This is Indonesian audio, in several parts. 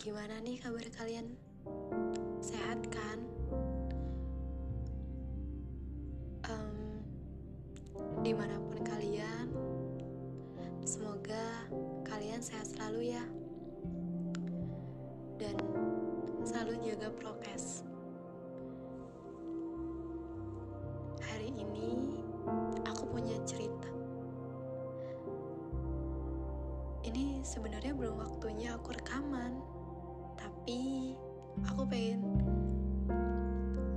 Gimana nih kabar kalian? Sehat kan? Um, di mana pun kalian, semoga kalian sehat selalu ya. Dan selalu jaga prokes. Hari ini aku punya cerita. Ini sebenarnya belum waktunya aku rekaman, tapi aku pengen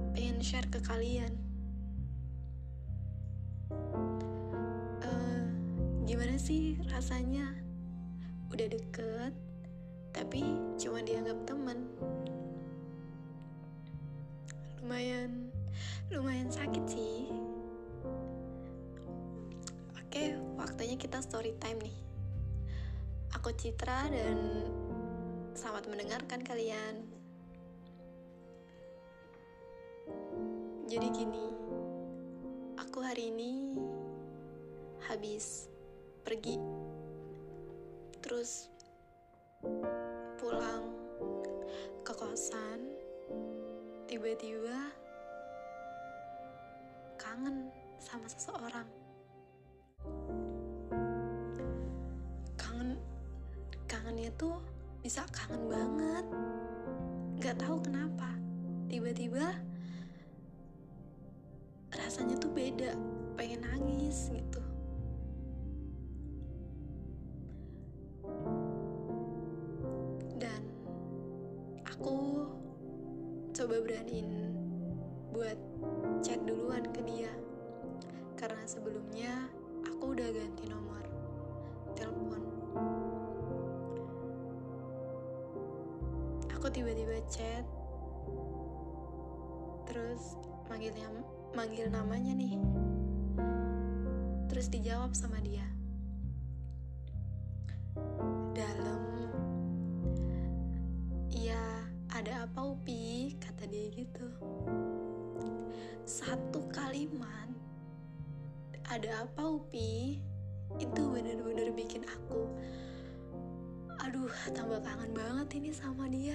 pengen share ke kalian. Eh, gimana sih rasanya? Udah deket tapi cuma dianggap teman. Lumayan lumayan sakit sih. Oke waktunya kita story time nih. Aku Citra dan selamat mendengarkan kalian. Jadi gini aku hari ini habis pergi terus pulang ke kosan tiba-tiba kangen sama seseorang. Kangen kangennya tuh bisa kangen banget. Nggak tahu kenapa. Tiba-tiba rasanya tuh beda. Pengen nangis gitu. Dan aku coba beraniin buat aku tiba-tiba chat. Terus manggilnya manggil namanya nih. Terus dijawab sama dia. Dalam iya ada apa Upi? kata dia gitu. Satu kalimat ada apa Upi? itu bener-bener bikin aku aduh tambah kangen banget ini sama dia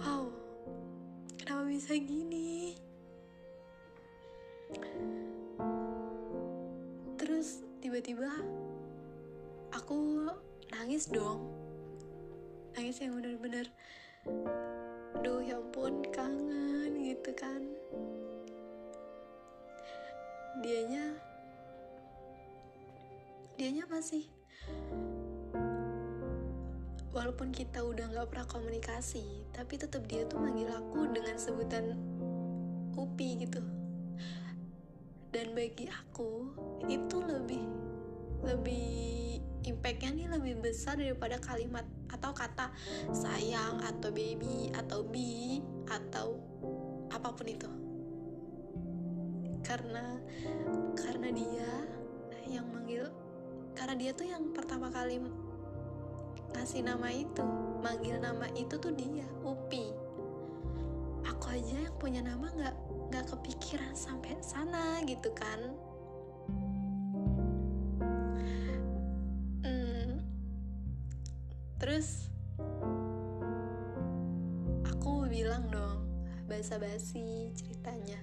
wow kenapa bisa gini? Terus tiba-tiba aku nangis dong. Nangis yang bener-bener aduh ya ampun kangen gitu kan. Dianya dianya masih walaupun kita udah nggak pernah komunikasi tapi tetap dia tuh manggil aku dengan sebutan upi gitu. Dan bagi aku itu lebih lebih impactnya nih lebih besar daripada kalimat atau kata sayang atau baby atau bi atau apa pun itu. Karena karena dia yang manggil karena dia tuh yang pertama kali ngasih nama itu manggil nama itu tuh dia Upi. Aku aja yang punya nama nggak nggak kepikiran sampai sana gitu kan. Hmm, terus aku bilang dong basa-basi ceritanya.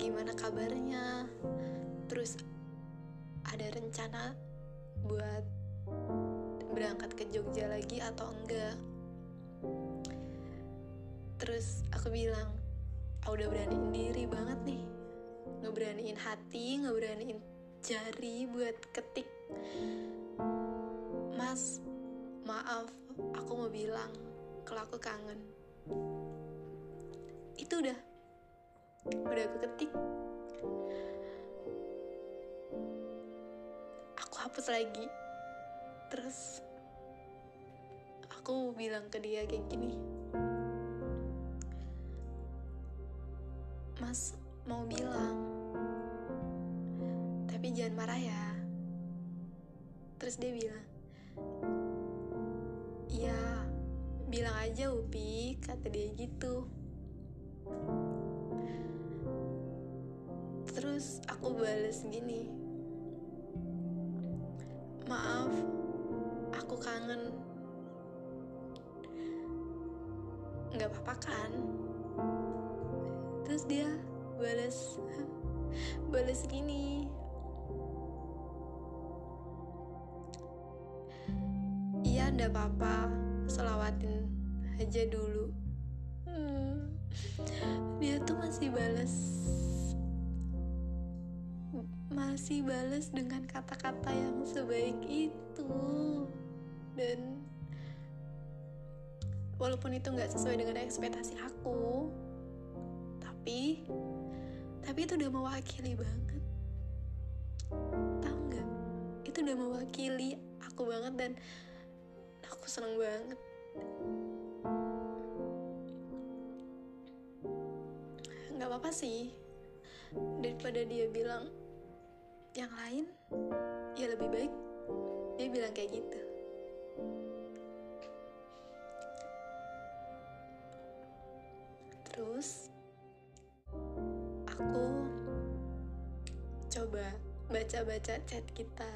Gimana kabarnya? Terus ada rencana buat berangkat ke Jogja lagi atau enggak. Terus aku bilang aku udah beraniin diri banget nih. Ngeberaniin hati ngeberaniin jari buat ketik. Mas maaf aku mau bilang kalau aku kangen. Itu udah udah aku ketik. Aku hapus lagi terus aku bilang ke dia kayak gini mas mau bilang tapi jangan marah ya. Terus dia bilang iya bilang aja Upi kata dia gitu. Terus aku balas gini maaf aku kangen. Nggak apa-apa kan? Terus dia balas balas gini. Iya ndak apa-apa. Selawatin aja dulu. Hmm. dia tuh masih balas masih balas dengan kata-kata yang sebaik itu dan walaupun itu nggak sesuai dengan ekspektasi aku tapi tapi itu udah mewakili banget. Tahu nggak? Itu udah mewakili aku banget dan aku seneng banget. Nggak apa-apa sih. Daripada dia bilang yang lain ya lebih baik dia bilang kayak gitu terus aku coba baca-baca chat kita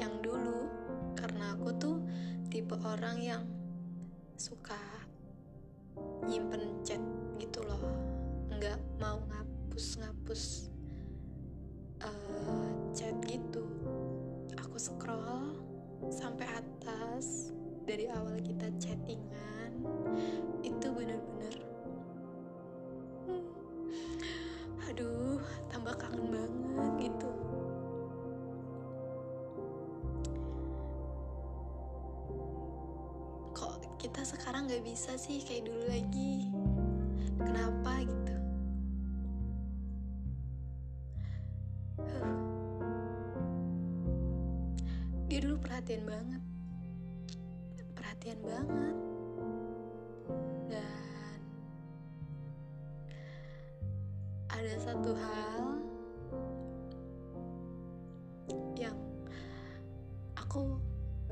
yang dulu. Karena aku tuh tipe orang yang suka nyimpen chat gitu loh. Nggak mau ngapus-ngapus uh, chat gitu. Aku scroll sampai atas dari awal kita chattingan itu bener-bener hmm, aduh tambah kangen banget gitu. Kok kita sekarang nggak bisa sih kayak dulu lagi? Kenapa gitu? Dia dulu perhatian banget perhatian banget. Dan ada satu hal yang aku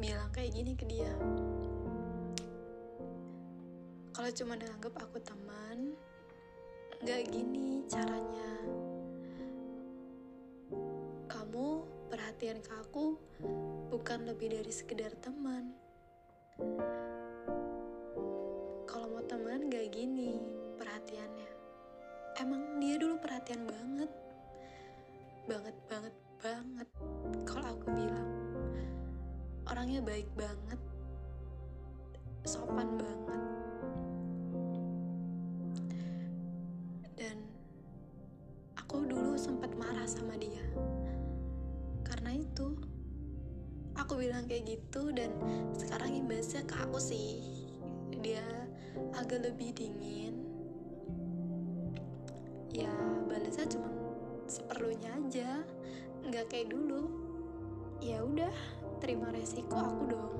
bilang kayak gini ke dia. Kalau cuma dianggap aku teman nggak gini caranya. Kamu perhatian ke aku bukan lebih dari sekedar teman kalau mau teman gak gini perhatiannya. Emang dia dulu perhatian banget. Banget banget banget. Kalau aku bilang orangnya baik banget sopan banget. Dan aku dulu sempat marah sama dia. Karena itu aku bilang kayak gitu dan sekarang imbasnya ke aku sih. Dia agak lebih dingin. Ya balasnya cuma seperlunya aja nggak kayak dulu. Ya udah terima resiko aku dong.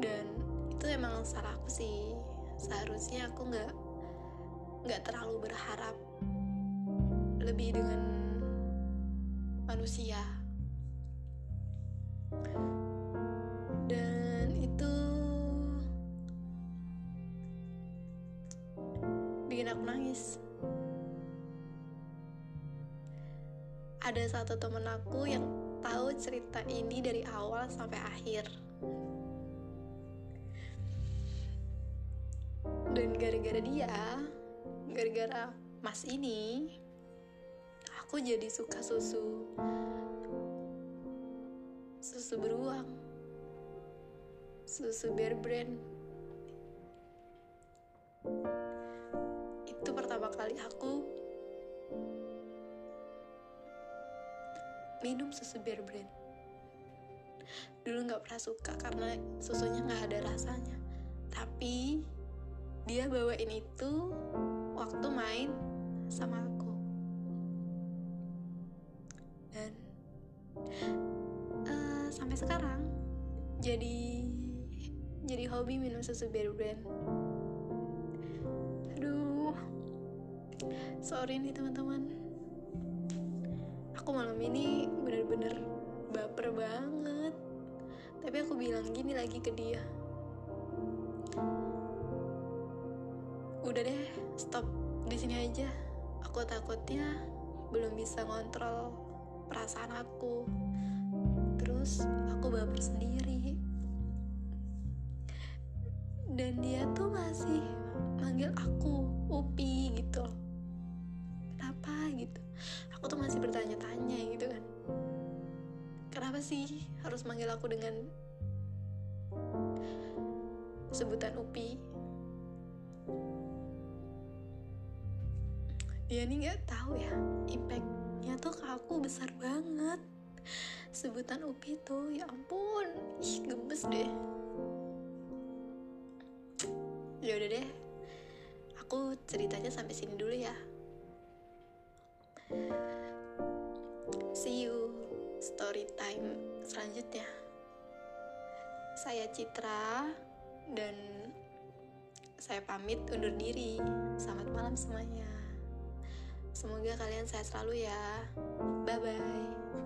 Dan itu emang salah aku sih. Seharusnya aku nggak nggak terlalu berharap lebih dengan manusia dan itu bikin aku nangis. Ada satu temen aku yang tahu cerita ini dari awal sampai akhir. Dan gara-gara dia gara-gara mas ini aku jadi suka susu susu beruang. Susu bear brand. Itu pertama kali aku minum susu bear brand. Dulu nggak pernah suka karena susunya nggak ada rasanya. Tapi dia bawain itu waktu main sama aku. Dan sampai sekarang. Jadi jadi hobi minum susu bear brand aduh. Sorry nih teman-teman. Aku malam ini bener-bener baper banget. Tapi aku bilang gini lagi ke dia. Udah deh stop di sini aja. Aku takutnya belum bisa ngontrol perasaan aku. Terus aku baper sendiri. Dan dia tuh masih manggil aku Upi gitu. Kenapa gitu? Aku tuh masih bertanya-tanya gitu kan. Kenapa sih harus manggil aku dengan sebutan Upi? Dia nih nggak tahu ya impactnya tuh ke aku besar banget sebutan Upi tuh ya ampun. Ih gemes deh. Ya udah deh. Aku ceritanya sampai sini dulu ya. See you. Story time selanjutnya. Saya Citra dan saya pamit undur diri. Selamat malam semuanya. Semoga kalian sehat selalu ya. Bye bye